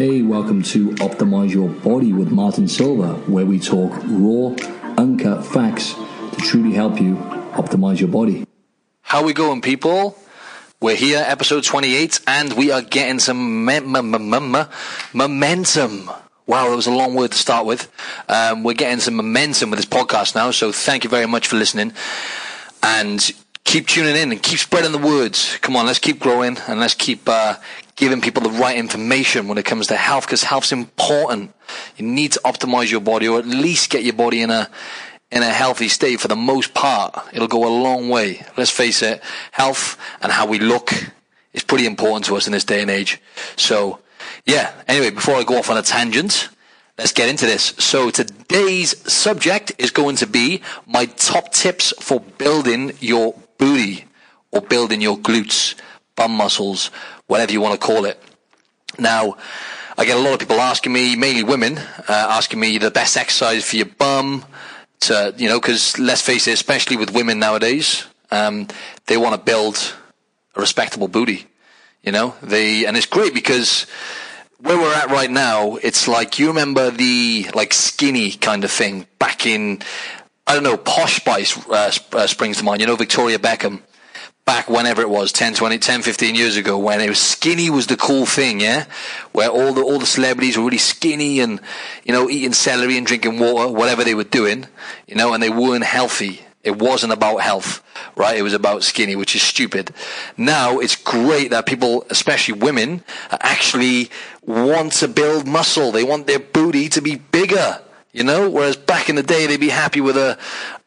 Hey, welcome to Optimize Your Body with Martin Silva, where we talk raw, uncut facts to truly help you optimize your body. How we going, people? We're here, episode 28, and we are getting some me- me- me- me- momentum. Wow, that was a long word to start with. Um, we're getting some momentum with this podcast now, so thank you very much for listening. And keep tuning in and keep spreading the words. Come on, let's keep growing and let's keep uh, giving people the right information when it comes to health, because health's important. You need to optimize your body, or at least get your body in a in a healthy state for the most part. It'll go a long way. Let's face it, health and how we look is pretty important to us in this day and age. So, yeah. Anyway, before I go off on a tangent, let's get into this. So today's subject is going to be my top tips for building your booty or building your glutes, bum muscles, whatever you want to call it. Now, I get a lot of people asking me, mainly women, uh, asking me the best exercise for your bum to, you know, because let's face it, especially with women nowadays, um, they want to build a respectable booty, you know, they, and it's great because where we're at right now, it's like you remember the like skinny kind of thing back in, I don't know, Posh Spice uh, uh, springs to mind. You know, Victoria Beckham? Back whenever it was 10 20 10 15 years ago when it was skinny was the cool thing yeah? Where all the all the celebrities were really skinny and you know eating celery and drinking water whatever they were doing you know and they weren't healthy. It wasn't about health right? It was about skinny which is stupid. Now it's great that people especially women actually want to build muscle. They want their booty to be bigger you know, whereas back in the day they'd be happy with a,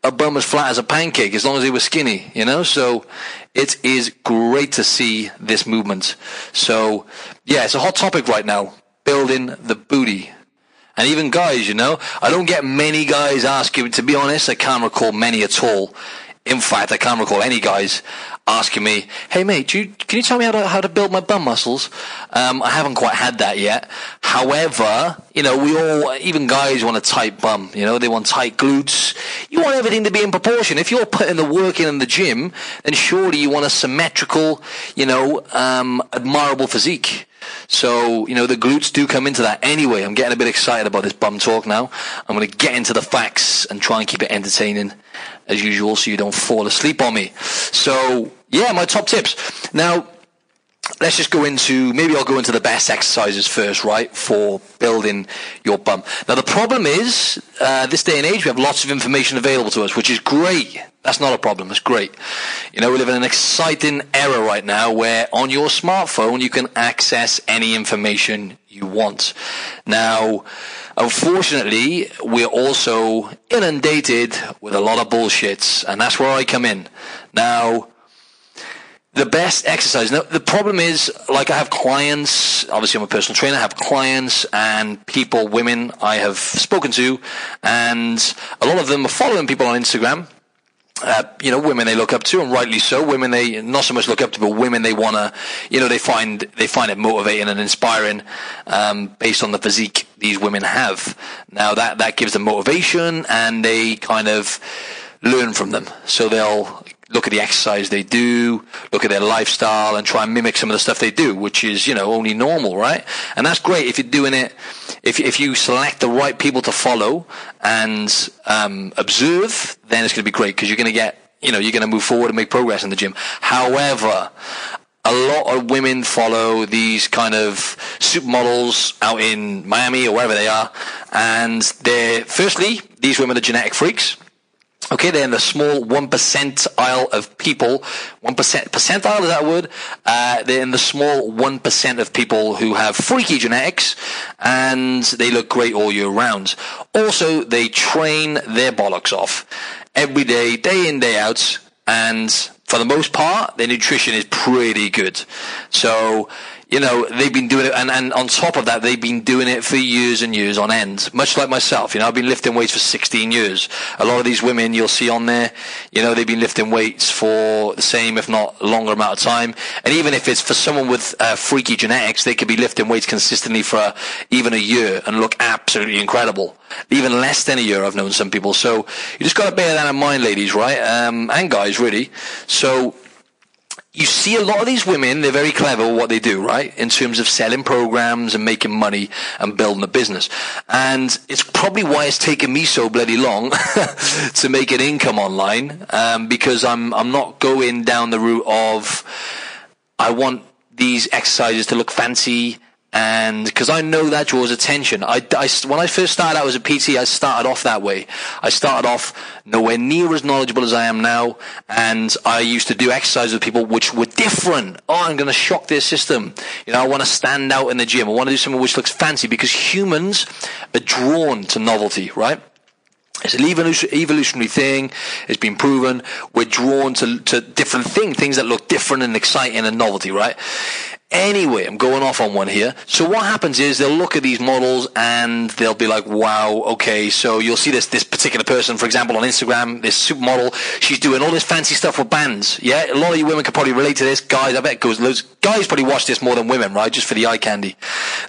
a bum as flat as a pancake as long as they were skinny, you know? So it is great to see this movement. So yeah, it's a hot topic right now. Building the booty. And even guys, you know, I don't get many guys asking, to be honest, I can't recall many at all. In fact, I can't recall any guys asking me, "Hey mate, you, can you tell me how to how to build my bum muscles?" Um, I haven't quite had that yet. However, you know, we all, even guys, want a tight bum. You know, they want tight glutes. You want everything to be in proportion. If you're putting the work in in the gym, then surely you want a symmetrical, you know, um, admirable physique. So, you know, the glutes do come into that anyway. I'm getting a bit excited about this bum talk now. I'm going to get into the facts and try and keep it entertaining as usual so you don't fall asleep on me. So, yeah, my top tips. Now, let's just go into, maybe I'll go into the best exercises first, right, for building your bum. Now, the problem is, uh, this day and age, we have lots of information available to us, which is great. That's not a problem. It's great. You know, we live in an exciting era right now where on your smartphone you can access any information you want. Now, unfortunately, we're also inundated with a lot of bullshits, and that's where I come in. Now, the best exercise. Now, the problem is, like, I have clients. Obviously, I'm a personal trainer. I have clients and people, women I have spoken to, and a lot of them are following people on Instagram. Uh, you know, women they look up to, and rightly so. Women they not so much look up to, but women they wanna, you know, they find they find it motivating and inspiring, um, based on the physique these women have. Now that that gives them motivation, and they kind of learn from them. So they'll look at the exercise they do, look at their lifestyle, and try and mimic some of the stuff they do, which is you know only normal, right? And that's great if you're doing it. If if you select the right people to follow and um, observe, then it's going to be great because you're going to get you know you're going to move forward and make progress in the gym. However. A lot of women follow these kind of supermodels out in Miami or wherever they are, and they're firstly these women are genetic freaks. Okay, they're in the small one percentile of people. One percent percentile is that word? Uh, they're in the small one percent of people who have freaky genetics, and they look great all year round. Also, they train their bollocks off every day, day in day out, and for the most part, their nutrition is pretty good. So you know, they've been doing it, and, and on top of that, they've been doing it for years and years on end. Much like myself, you know, I've been lifting weights for 16 years. A lot of these women you'll see on there, you know, they've been lifting weights for the same, if not longer amount of time. And even if it's for someone with uh, freaky genetics, they could be lifting weights consistently for even a year and look absolutely incredible. Even less than a year, I've known some people. So you just got to bear that in mind, ladies, right? Um, and guys, really. So you see a lot of these women, they're very clever what they do, right? In terms of selling programs and making money and building a business. And it's probably why it's taken me so bloody long to make an income online, um, because I'm, I'm not going down the route of, I want these exercises to look fancy and because I know that draws attention. I, I, when I first started out as a PT, I started off that way. I started off nowhere near as knowledgeable as I am now, and I used to do exercises with people which were different. Oh, I'm going to shock their system. You know, I want to stand out in the gym. I want to do something which looks fancy because humans are drawn to novelty, right? It's an evolutionary thing. It's been proven. We're drawn to, to different things, things that look different and exciting and novelty, right? Anyway, I'm going off on one here. So what happens is they'll look at these models and they'll be like, wow, okay, so you'll see this, this particular person, for example, on Instagram, this supermodel, she's doing all this fancy stuff with bands. Yeah, a lot of you women could probably relate to this. Guys, I bet goes loads, guys probably watch this more than women, right? Just for the eye candy.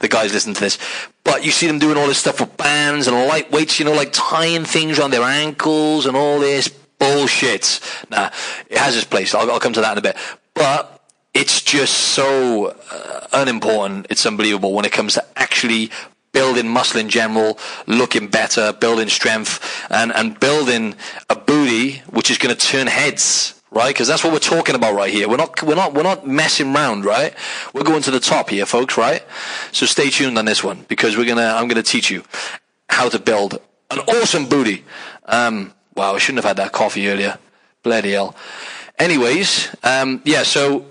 The guys listen to this. But you see them doing all this stuff with bands and lightweights, you know, like tying things around their ankles and all this bullshit. Nah, it has its place. I'll, I'll come to that in a bit. But it's just so uh, unimportant. It's unbelievable when it comes to actually building muscle in general, looking better, building strength, and, and building a booty which is going to turn heads, right? Because that's what we're talking about right here. We're not, we're not, we're not messing around, right? We're going to the top here, folks, right? So stay tuned on this one because we're gonna, I'm gonna teach you how to build an awesome booty. Um, wow, I shouldn't have had that coffee earlier. Bloody hell. Anyways, um, yeah, so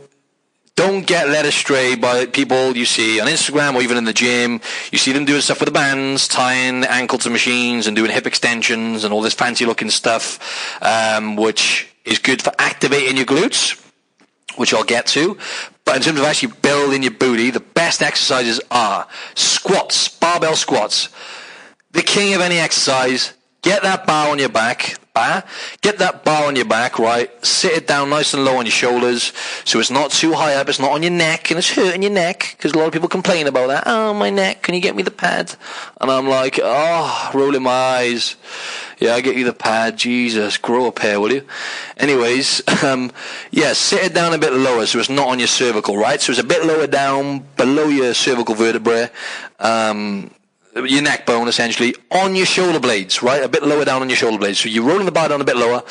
don't get led astray by people you see on Instagram or even in the gym. You see them doing stuff with the bands, tying ankle to machines and doing hip extensions and all this fancy looking stuff, um, which is good for activating your glutes, which I'll get to. But in terms of actually building your booty, the best exercises are squats, barbell squats. The king of any exercise. Get that bar on your back bar. Get that bar on your back, right? Sit it down nice and low on your shoulders so it's not too high up, it's not on your neck and it's hurting your neck because a lot of people complain about that. Oh, my neck, can you get me the pad? And I'm like, oh, rolling my eyes. Yeah, I get you the pad. Jesus, grow up here, will you? Anyways, um, yeah, sit it down a bit lower so it's not on your cervical, right? So it's a bit lower down below your cervical vertebrae. Um, your neck bone essentially on your shoulder blades, right? A bit lower down on your shoulder blades. So you're rolling the bar down a bit lower,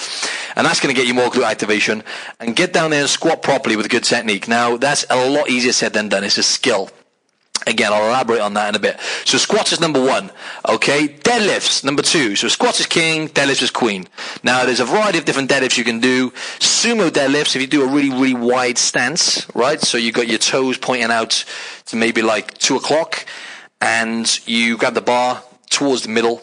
and that's going to get you more glute activation. And get down there and squat properly with good technique. Now that's a lot easier said than done. It's a skill. Again, I'll elaborate on that in a bit. So squats is number one. Okay. Deadlifts, number two. So squats is king, deadlifts is queen. Now there's a variety of different deadlifts you can do. Sumo deadlifts, if you do a really, really wide stance, right? So you've got your toes pointing out to maybe like two o'clock and you grab the bar towards the middle,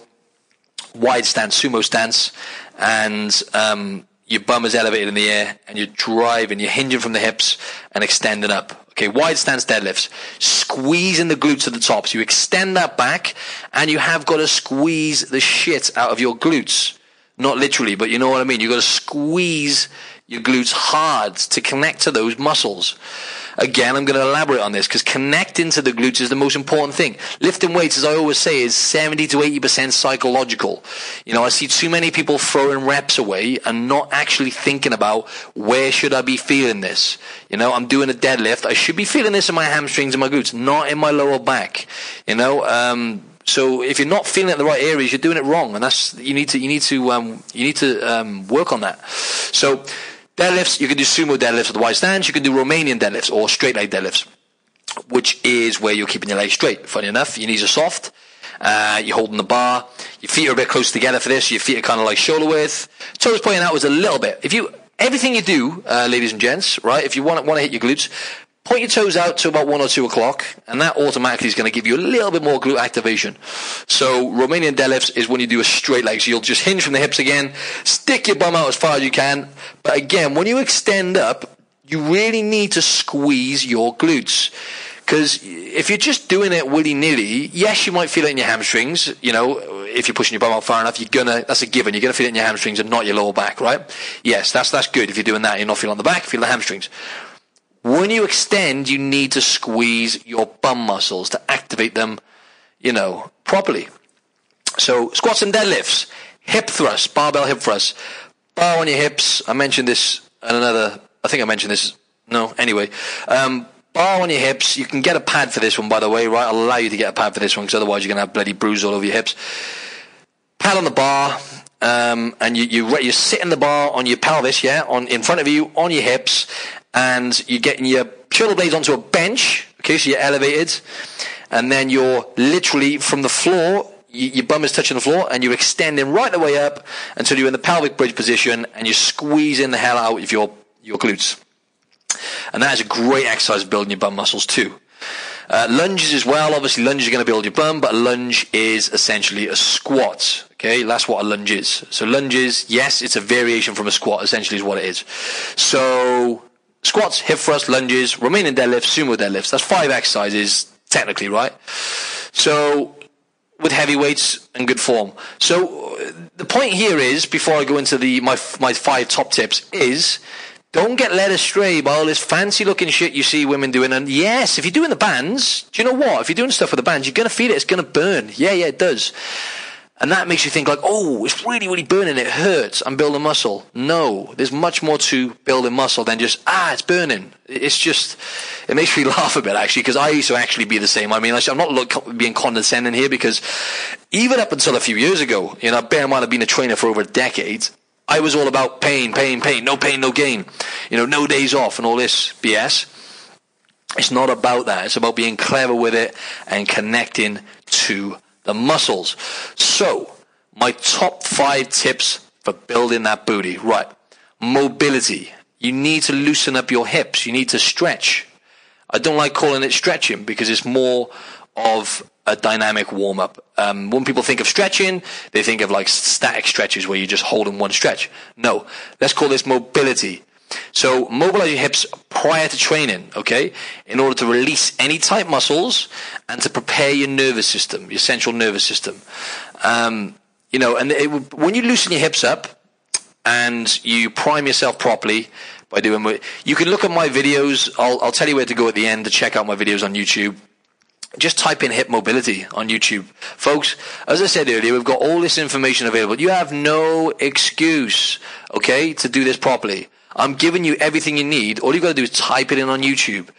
wide stance, sumo stance, and um, your bum is elevated in the air, and you're driving, you're hinging from the hips and extending up. Okay, wide stance deadlifts. Squeezing the glutes at the top. So you extend that back, and you have got to squeeze the shit out of your glutes. Not literally, but you know what I mean. You've got to squeeze your glutes hard to connect to those muscles. Again, I'm going to elaborate on this because connecting to the glutes is the most important thing. Lifting weights, as I always say, is 70 to 80% psychological. You know, I see too many people throwing reps away and not actually thinking about where should I be feeling this. You know, I'm doing a deadlift. I should be feeling this in my hamstrings and my glutes, not in my lower back. You know, um, so if you're not feeling it in the right areas, you're doing it wrong, and that's you need to you need to um, you need to um, work on that. So Deadlifts, you can do sumo deadlifts with wide stance. You can do Romanian deadlifts or straight leg deadlifts, which is where you're keeping your legs straight. Funny enough, your knees are soft. Uh, you're holding the bar. Your feet are a bit close together for this. Your feet are kind of like shoulder width. Toes pointing out was a little bit. If you everything you do, uh, ladies and gents, right? If you want want to hit your glutes, Point your toes out to about one or two o'clock, and that automatically is going to give you a little bit more glute activation. So Romanian deadlifts is when you do a straight leg. So you'll just hinge from the hips again, stick your bum out as far as you can. But again, when you extend up, you really need to squeeze your glutes. Because if you're just doing it willy nilly, yes, you might feel it in your hamstrings. You know, if you're pushing your bum out far enough, you're gonna, that's a given. You're gonna feel it in your hamstrings and not your lower back, right? Yes, that's, that's good. If you're doing that, you're not feeling on the back, feel the hamstrings. When you extend, you need to squeeze your bum muscles to activate them, you know, properly. So squats and deadlifts, hip thrust, barbell hip thrust, bar on your hips. I mentioned this and another, I think I mentioned this No. Anyway, um, bar on your hips. You can get a pad for this one, by the way, right? I'll allow you to get a pad for this one because otherwise you're going to have bloody bruise all over your hips. Pad on the bar, um, and you, you you sit in the bar on your pelvis, yeah, on in front of you on your hips, and you're getting your shoulder blades onto a bench. Okay, so you're elevated, and then you're literally from the floor. You, your bum is touching the floor, and you're extending right the way up until you're in the pelvic bridge position, and you're squeezing the hell out of your your glutes. And that is a great exercise building your bum muscles too. Uh, lunges as well. Obviously, lunges are going to build your bum, but a lunge is essentially a squat. Okay, that's what a lunge is. So lunges, yes, it's a variation from a squat. Essentially, is what it is. So squats, hip thrust, lunges, Romanian deadlifts, sumo deadlifts. That's five exercises technically, right? So with heavy weights and good form. So the point here is, before I go into the my my five top tips, is don't get led astray by all this fancy looking shit you see women doing. And yes, if you're doing the bands, do you know what? If you're doing stuff with the bands, you're going to feel it. It's going to burn. Yeah, yeah, it does. And that makes you think like, oh, it's really, really burning. It hurts. I'm building muscle. No, there's much more to building muscle than just, ah, it's burning. It's just, it makes me laugh a bit actually, because I used to actually be the same. I mean, I'm not look, being condescending here because even up until a few years ago, you know, bear in mind I've been a trainer for over a decade. I was all about pain, pain, pain, no pain, no gain. You know, no days off and all this BS. It's not about that. It's about being clever with it and connecting to the muscles. So, my top five tips for building that booty. Right. Mobility. You need to loosen up your hips. You need to stretch. I don't like calling it stretching because it's more of a dynamic warm up. Um, when people think of stretching, they think of like static stretches where you just hold in one stretch. No, let's call this mobility. So mobilize your hips prior to training, okay, in order to release any tight muscles and to prepare your nervous system, your central nervous system. Um, you know, and it, when you loosen your hips up and you prime yourself properly by doing, you can look at my videos. I'll, I'll tell you where to go at the end to check out my videos on YouTube just type in hip mobility on YouTube. Folks, as I said earlier, we've got all this information available. You have no excuse, okay, to do this properly. I'm giving you everything you need. All you've got to do is type it in on YouTube.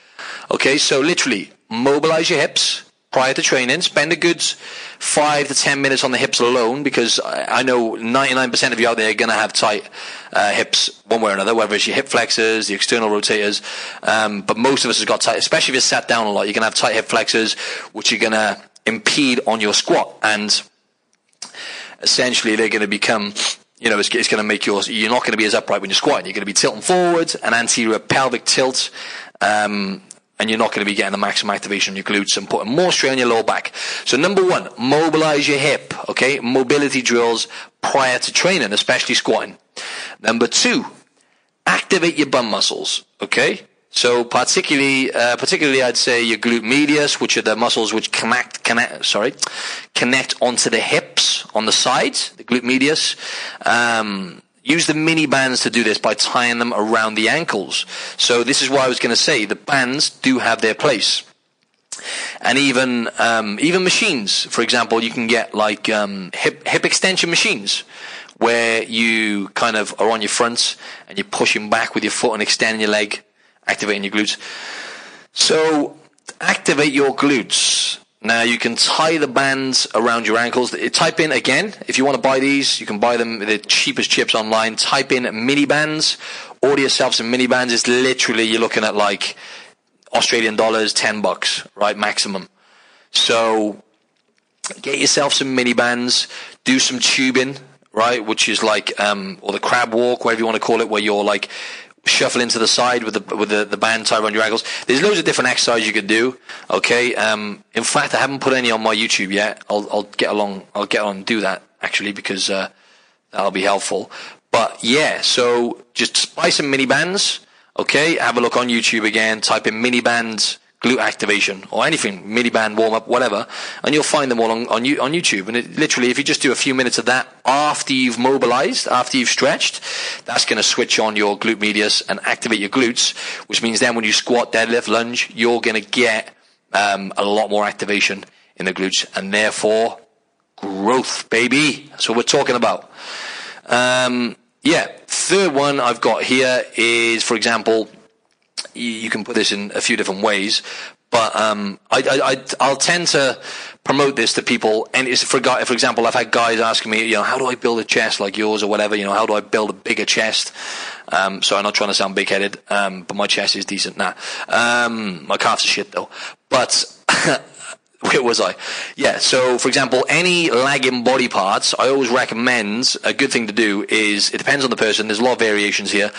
Okay, so literally, mobilize your hips prior to training. Spend a good five to ten minutes on the hips alone because I know 99% of you out there are going to have tight uh, hips one way or another, whether it's your hip flexors, the external rotators. Um, but most of us have got tight, especially if you're sat down a lot, you're going to have tight hip flexors, which are going to impede on your squat. And essentially, they're going to become you know, it's, it's going to make your, you're not going to be as upright when you're squatting. You're going to be tilting forward, an anterior pelvic tilt, um, and you're not going to be getting the maximum activation on your glutes and putting more strain on your lower back. So number one, mobilize your hip, okay? Mobility drills prior to training, especially squatting. Number two, activate your bum muscles, okay? So particularly, uh, particularly I'd say your glute medius, which are the muscles which connect, connect, sorry, connect onto the hips on the sides, the glute medius. Um, use the mini bands to do this by tying them around the ankles. So this is why I was going to say. The bands do have their place. And even um, even machines, for example, you can get like um, hip hip extension machines, where you kind of are on your front and you're pushing back with your foot and extending your leg, activating your glutes. So activate your glutes. Now you can tie the bands around your ankles. Type in again if you want to buy these. You can buy them the cheapest chips online. Type in mini bands. Order yourself some mini bands. It's literally you're looking at like Australian dollars, ten bucks, right maximum. So get yourself some mini bands. Do some tubing, right, which is like um, or the crab walk, whatever you want to call it, where you're like shuffle into the side with the with the, the band tied around your ankles. There's loads of different exercises you could do. Okay. Um, in fact, I haven't put any on my YouTube yet. I'll I'll get along. I'll get on and do that actually because uh, that'll be helpful. But yeah, so just buy some mini bands. Okay, have a look on YouTube again. Type in mini bands glute activation or anything, mini band warm up, whatever, and you'll find them all on, on, on YouTube. And it, literally, if you just do a few minutes of that after you've mobilized, after you've stretched, that's going to switch on your glute medius and activate your glutes, which means then when you squat, deadlift, lunge, you're going to get um, a lot more activation in the glutes and therefore growth, baby. That's what we're talking about. Um, yeah, third one I've got here is, for example, you, can put this in a few different ways. But um, I, will tend to promote this to people. And it's for, for example, I've had guys asking me, you know, how do I build a chest like yours or whatever? You know, how do I build a bigger chest? Um, so I'm not trying to sound big-headed, um, but my chest is decent now. Nah. Um, my calves are shit though. But where was I? Yeah. So, for example, any lagging body parts, I always recommend a good thing to do is it depends on the person. There's a lot of variations here,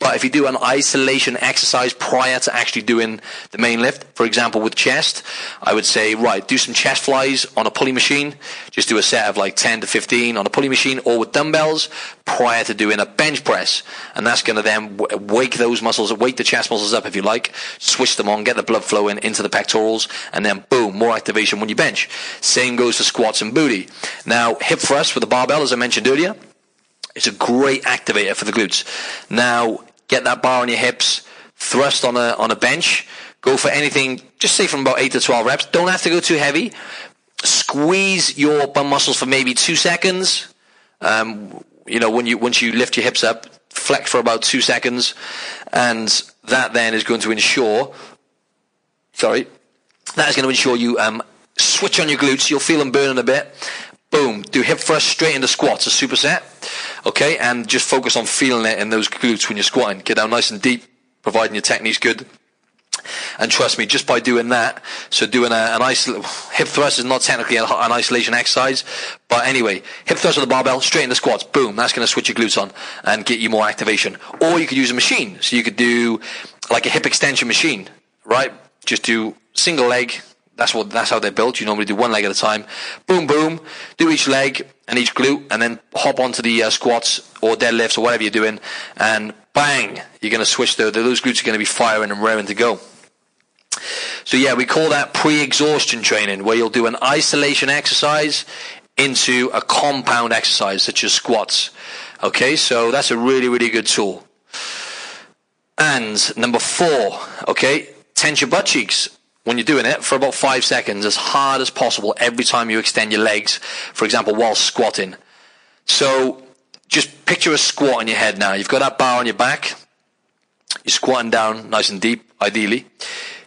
but if you do an isolation exercise prior to actually doing the main lift, for example, with chest, I would say, right, do some chest flies on a pulley machine. Just do a set of like 10 to 15 on a pulley machine or with dumbbells prior to doing a bench press. And that's going to then wake those muscles, wake the chest muscles up if you like, switch them on, get the blood flowing into the pectorals, and then boom, more activation when you bench. Same goes for squats and booty. Now, hip thrust with the barbell, as I mentioned earlier, it's a great activator for the glutes. Now, get that bar on your hips, thrust on a on a bench, go for anything, just say from about eight to twelve reps. Don't have to go too heavy. Squeeze your bum muscles for maybe two seconds. Um, you know, when you once you lift your hips up, flex for about two seconds, and that then is going to ensure. Sorry, that is going to ensure you um, switch on your glutes. You'll feel them burning a bit. Boom. Do hip thrust straight into squats, a superset. Okay, and just focus on feeling it in those glutes when you're squatting. Get down nice and deep, providing your technique's good. And trust me, just by doing that, so doing a, an isol- hip thrust is not technically an, an isolation exercise, but anyway, hip thrust with the barbell, straight into squats, boom, that's going to switch your glutes on and get you more activation. Or you could use a machine, so you could do like a hip extension machine, right? Just do single leg, that's what that's how they're built. You normally do one leg at a time. Boom, boom. Do each leg and each glute, and then hop onto the uh, squats or deadlifts or whatever you're doing, and bang, you're going to switch. The, those glutes are going to be firing and raring to go. So yeah, we call that pre-exhaustion training, where you'll do an isolation exercise into a compound exercise, such as squats. Okay, so that's a really, really good tool. And number four, okay, tense your butt cheeks when you're doing it for about five seconds as hard as possible every time you extend your legs, for example, while squatting. So just picture a squat in your head now. You've got that bar on your back. You're squatting down nice and deep, ideally.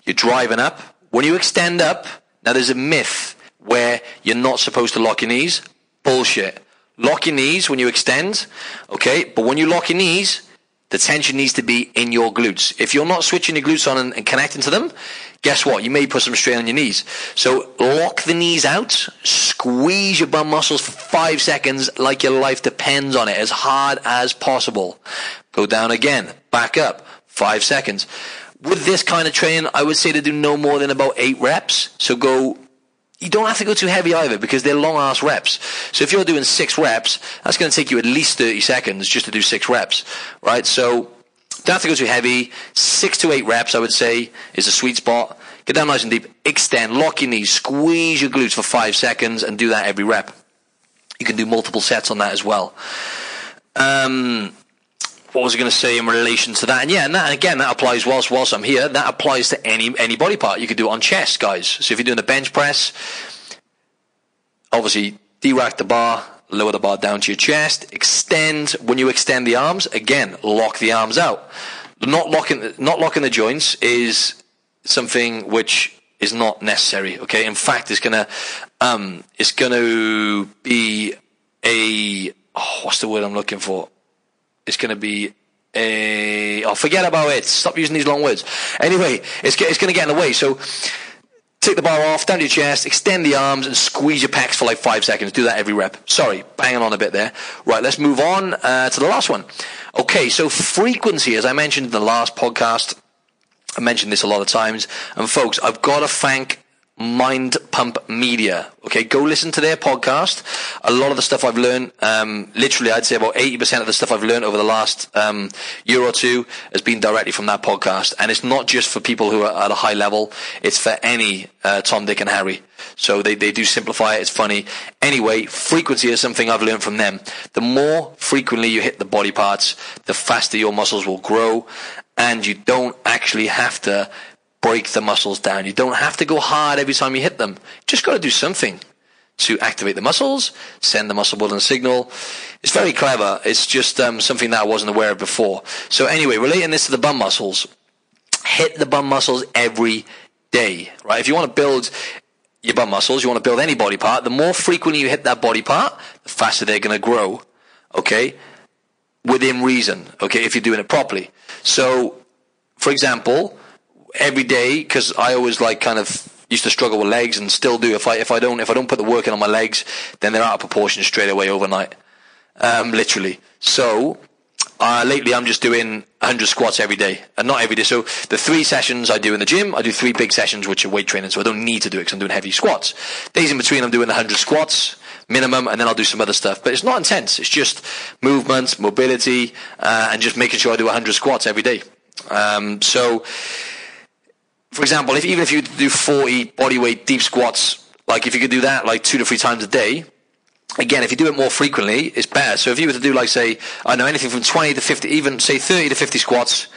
You're driving up. When you extend up, now there's a myth where you're not supposed to lock your knees. Bullshit. Lock your knees when you extend, okay? But when you lock your knees, the tension needs to be in your glutes. If you're not switching your glutes on and, and, connecting to them, guess what? You may put some strain on your knees. So lock the knees out, squeeze your bum muscles for five seconds like your life depends on it, as hard as possible. Go down again, back up, five seconds. With this kind of training, I would say to do no more than about eight reps. So go you don't have to go too heavy either because they're long ass reps. So if you're doing six reps, that's going to take you at least 30 seconds just to do six reps, right? So don't have to go too heavy. Six to eight reps, I would say, is a sweet spot. Get down nice and deep. Extend, lock your knees, squeeze your glutes for five seconds and do that every rep. You can do multiple sets on that as well. Um, what was I going to say in relation to that? And yeah, and, that, again, that applies whilst whilst I'm here. That applies to any any body part. You could do it on chest, guys. So if you're doing a bench press, obviously de-rack the bar, lower the bar down to your chest, extend. When you extend the arms, again, lock the arms out. Not locking not locking the joints is something which is not necessary. Okay, in fact, it's gonna um, it's gonna be a oh, what's the word I'm looking for? It's going to be a. Oh, forget about it. Stop using these long words. Anyway, it's, it's going to get in the way. So take the bar off, down to your chest, extend the arms, and squeeze your pecs for like five seconds. Do that every rep. Sorry, banging on a bit there. Right, let's move on uh, to the last one. Okay, so frequency, as I mentioned in the last podcast, I mentioned this a lot of times. And folks, I've got to thank Mind Pump Media. Okay, go listen to their podcast. A lot of the stuff I've learned, um, literally, I'd say about 80% of the stuff I've learned over the last um, year or two has been directly from that podcast. And it's not just for people who are at a high level, it's for any uh, Tom, Dick, and Harry. So they, they do simplify it, it's funny. Anyway, frequency is something I've learned from them. The more frequently you hit the body parts, the faster your muscles will grow, and you don't actually have to break the muscles down. You don't have to go hard every time you hit them. You just got to do something to activate the muscles, send the muscle building signal. It's very clever. It's just um, something that I wasn't aware of before. So anyway, relating this to the bum muscles, hit the bum muscles every day, right? If you want to build your bum muscles, you want to build any body part, the more frequently you hit that body part, the faster they're going to grow, okay? Within reason, okay, if you're doing it properly. So, for example, every day, because I always like kind of used to struggle with legs and still do. If I if I don't if I don't put the work in on my legs, then they're out of proportion straight away overnight, um, literally. So uh, lately, I'm just doing 100 squats every day, and not every day. So the three sessions I do in the gym, I do three big sessions, which are weight training. So I don't need to do it because I'm doing heavy squats. Days in between, I'm doing 100 squats minimum, and then I'll do some other stuff. But it's not intense. It's just movement, mobility, uh, and just making sure I do 100 squats every day. Um, so for example, if even if you do 40 body weight deep squats, like if you could do that like two to three times a day, again, if you do it more frequently, it's better. So if you were to do like say, I know anything from 20 to 50, even say 30 to 50 squats,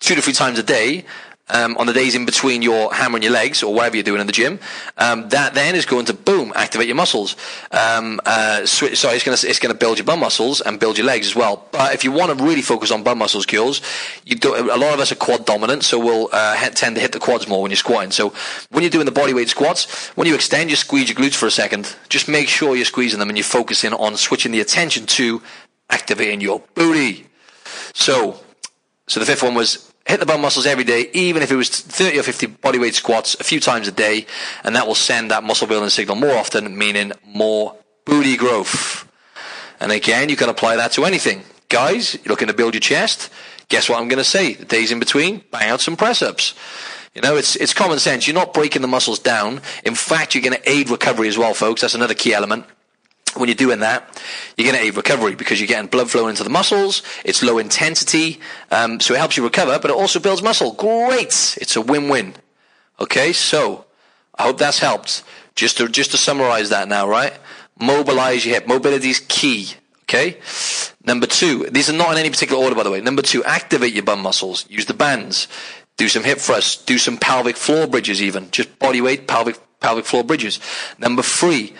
two to three times a day, um, on the days in between your hammer and your legs or whatever you're doing in the gym, um, that then is going to boom activate your muscles. Um, uh, sorry, it's going to it's going to build your bum muscles and build your legs as well. But if you want to really focus on bum muscles, girls, you do, a lot of us are quad dominant, so we'll uh, tend to hit the quads more when you're squatting. So when you're doing the body weight squats, when you extend, you squeeze your glutes for a second. Just make sure you're squeezing them and you're focusing on switching the attention to activating your booty. So, so the fifth one was hit the bum muscles every day, even if it was 30 or 50 bodyweight squats a few times a day, and that will send that muscle building signal more often, meaning more booty growth. And again, you can apply that to anything. Guys, you're looking to build your chest, guess what I'm going to say? The days in between, bang out some press ups. You know, it's, it's common sense. You're not breaking the muscles down. In fact, you're going to aid recovery as well, folks. That's another key element when you're doing that, you're going to aid recovery because you're getting blood flowing into the muscles. It's low intensity, um, so it helps you recover, but it also builds muscle. Great! It's a win-win. Okay, so I hope that's helped. Just to just to summarize that now, right? Mobilize your hip. Mobility is key. Okay. Number two, these are not in any particular order, by the way. Number two, activate your bum muscles. Use the bands. Do some hip thrusts. Do some pelvic floor bridges, even just body weight pelvic pelvic floor bridges. Number three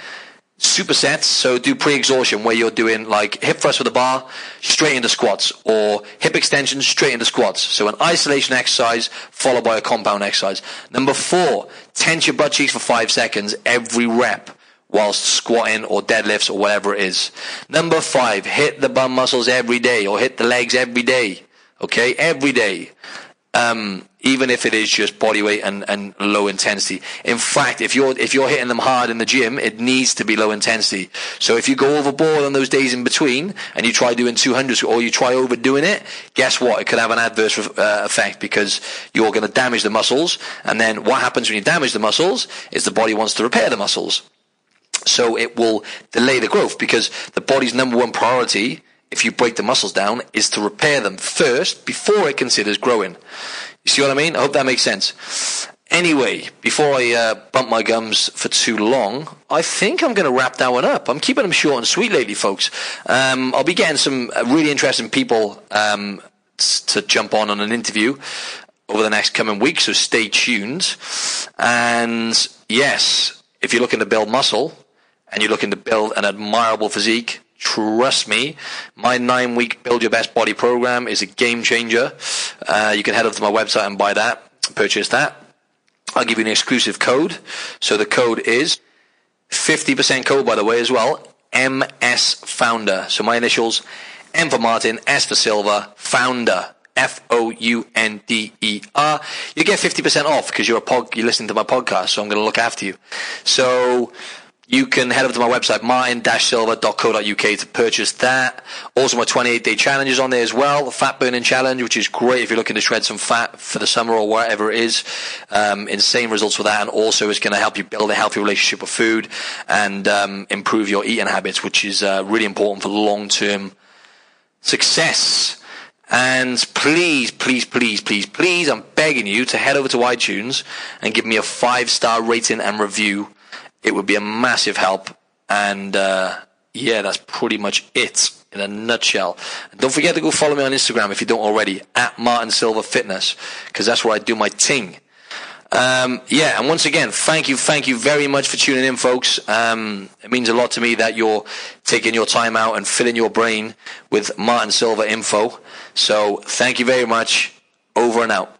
supersets. So do pre-exhaustion where you're doing like hip thrust with a bar straight into squats or hip extensions straight into squats. So an isolation exercise followed by a compound exercise. Number four, tense your butt cheeks for five seconds every rep whilst squatting or deadlifts or whatever it is. Number five, hit the bum muscles every day or hit the legs every day. Okay, every day. Um, even if it is just body weight and, and low intensity. In fact, if you're if you're hitting them hard in the gym, it needs to be low intensity. So if you go overboard on those days in between and you try doing 200 or you try overdoing it, guess what? It could have an adverse uh, effect because you're going to damage the muscles. And then what happens when you damage the muscles is the body wants to repair the muscles. So it will delay the growth because the body's number one priority if you break the muscles down is to repair them first before it considers growing. You see what I mean? I hope that makes sense. Anyway, before I uh, bump my gums for too long, I think I'm going to wrap that one up. I'm keeping them short and sweet lately, folks. Um, I'll be getting some uh, really interesting people um, to jump on on an interview over the next coming weeks, so stay tuned. And yes, if you're looking to build muscle and you're looking to build an admirable physique, Trust me, my nine week Build Your Best Body program is a game changer. Uh, you can head over to my website and buy that, purchase that. I'll give you an exclusive code. So the code is 50% code, by the way, as well. MS Founder. So my initials, M for Martin, S for Silva, Founder. F O U N D E R. You get 50% off because you're a pod, you're listening to my podcast, so I'm going to look after you. So, you can head over to my website, martin-silva.co.uk to purchase that. Also, my 28-day challenge is on there as well, the fat burning challenge, which is great if you're looking to shred some fat for the summer or whatever it is. Um, insane results for that, and also it's going to help you build a healthy relationship with food and um, improve your eating habits, which is uh, really important for long-term success. And please, please, please, please, please, I'm begging you to head over to iTunes and give me a five-star rating and review it would be a massive help. And uh, yeah, that's pretty much it in a nutshell. And don't forget to go follow me on Instagram if you don't already at Martin Silva Fitness because that's where I do my ting. Um, yeah, and once again, thank you, thank you very much for tuning in, folks. Um, it means a lot to me that you're taking your time out and filling your brain with Martin Silva info. So thank you very much. Over and out.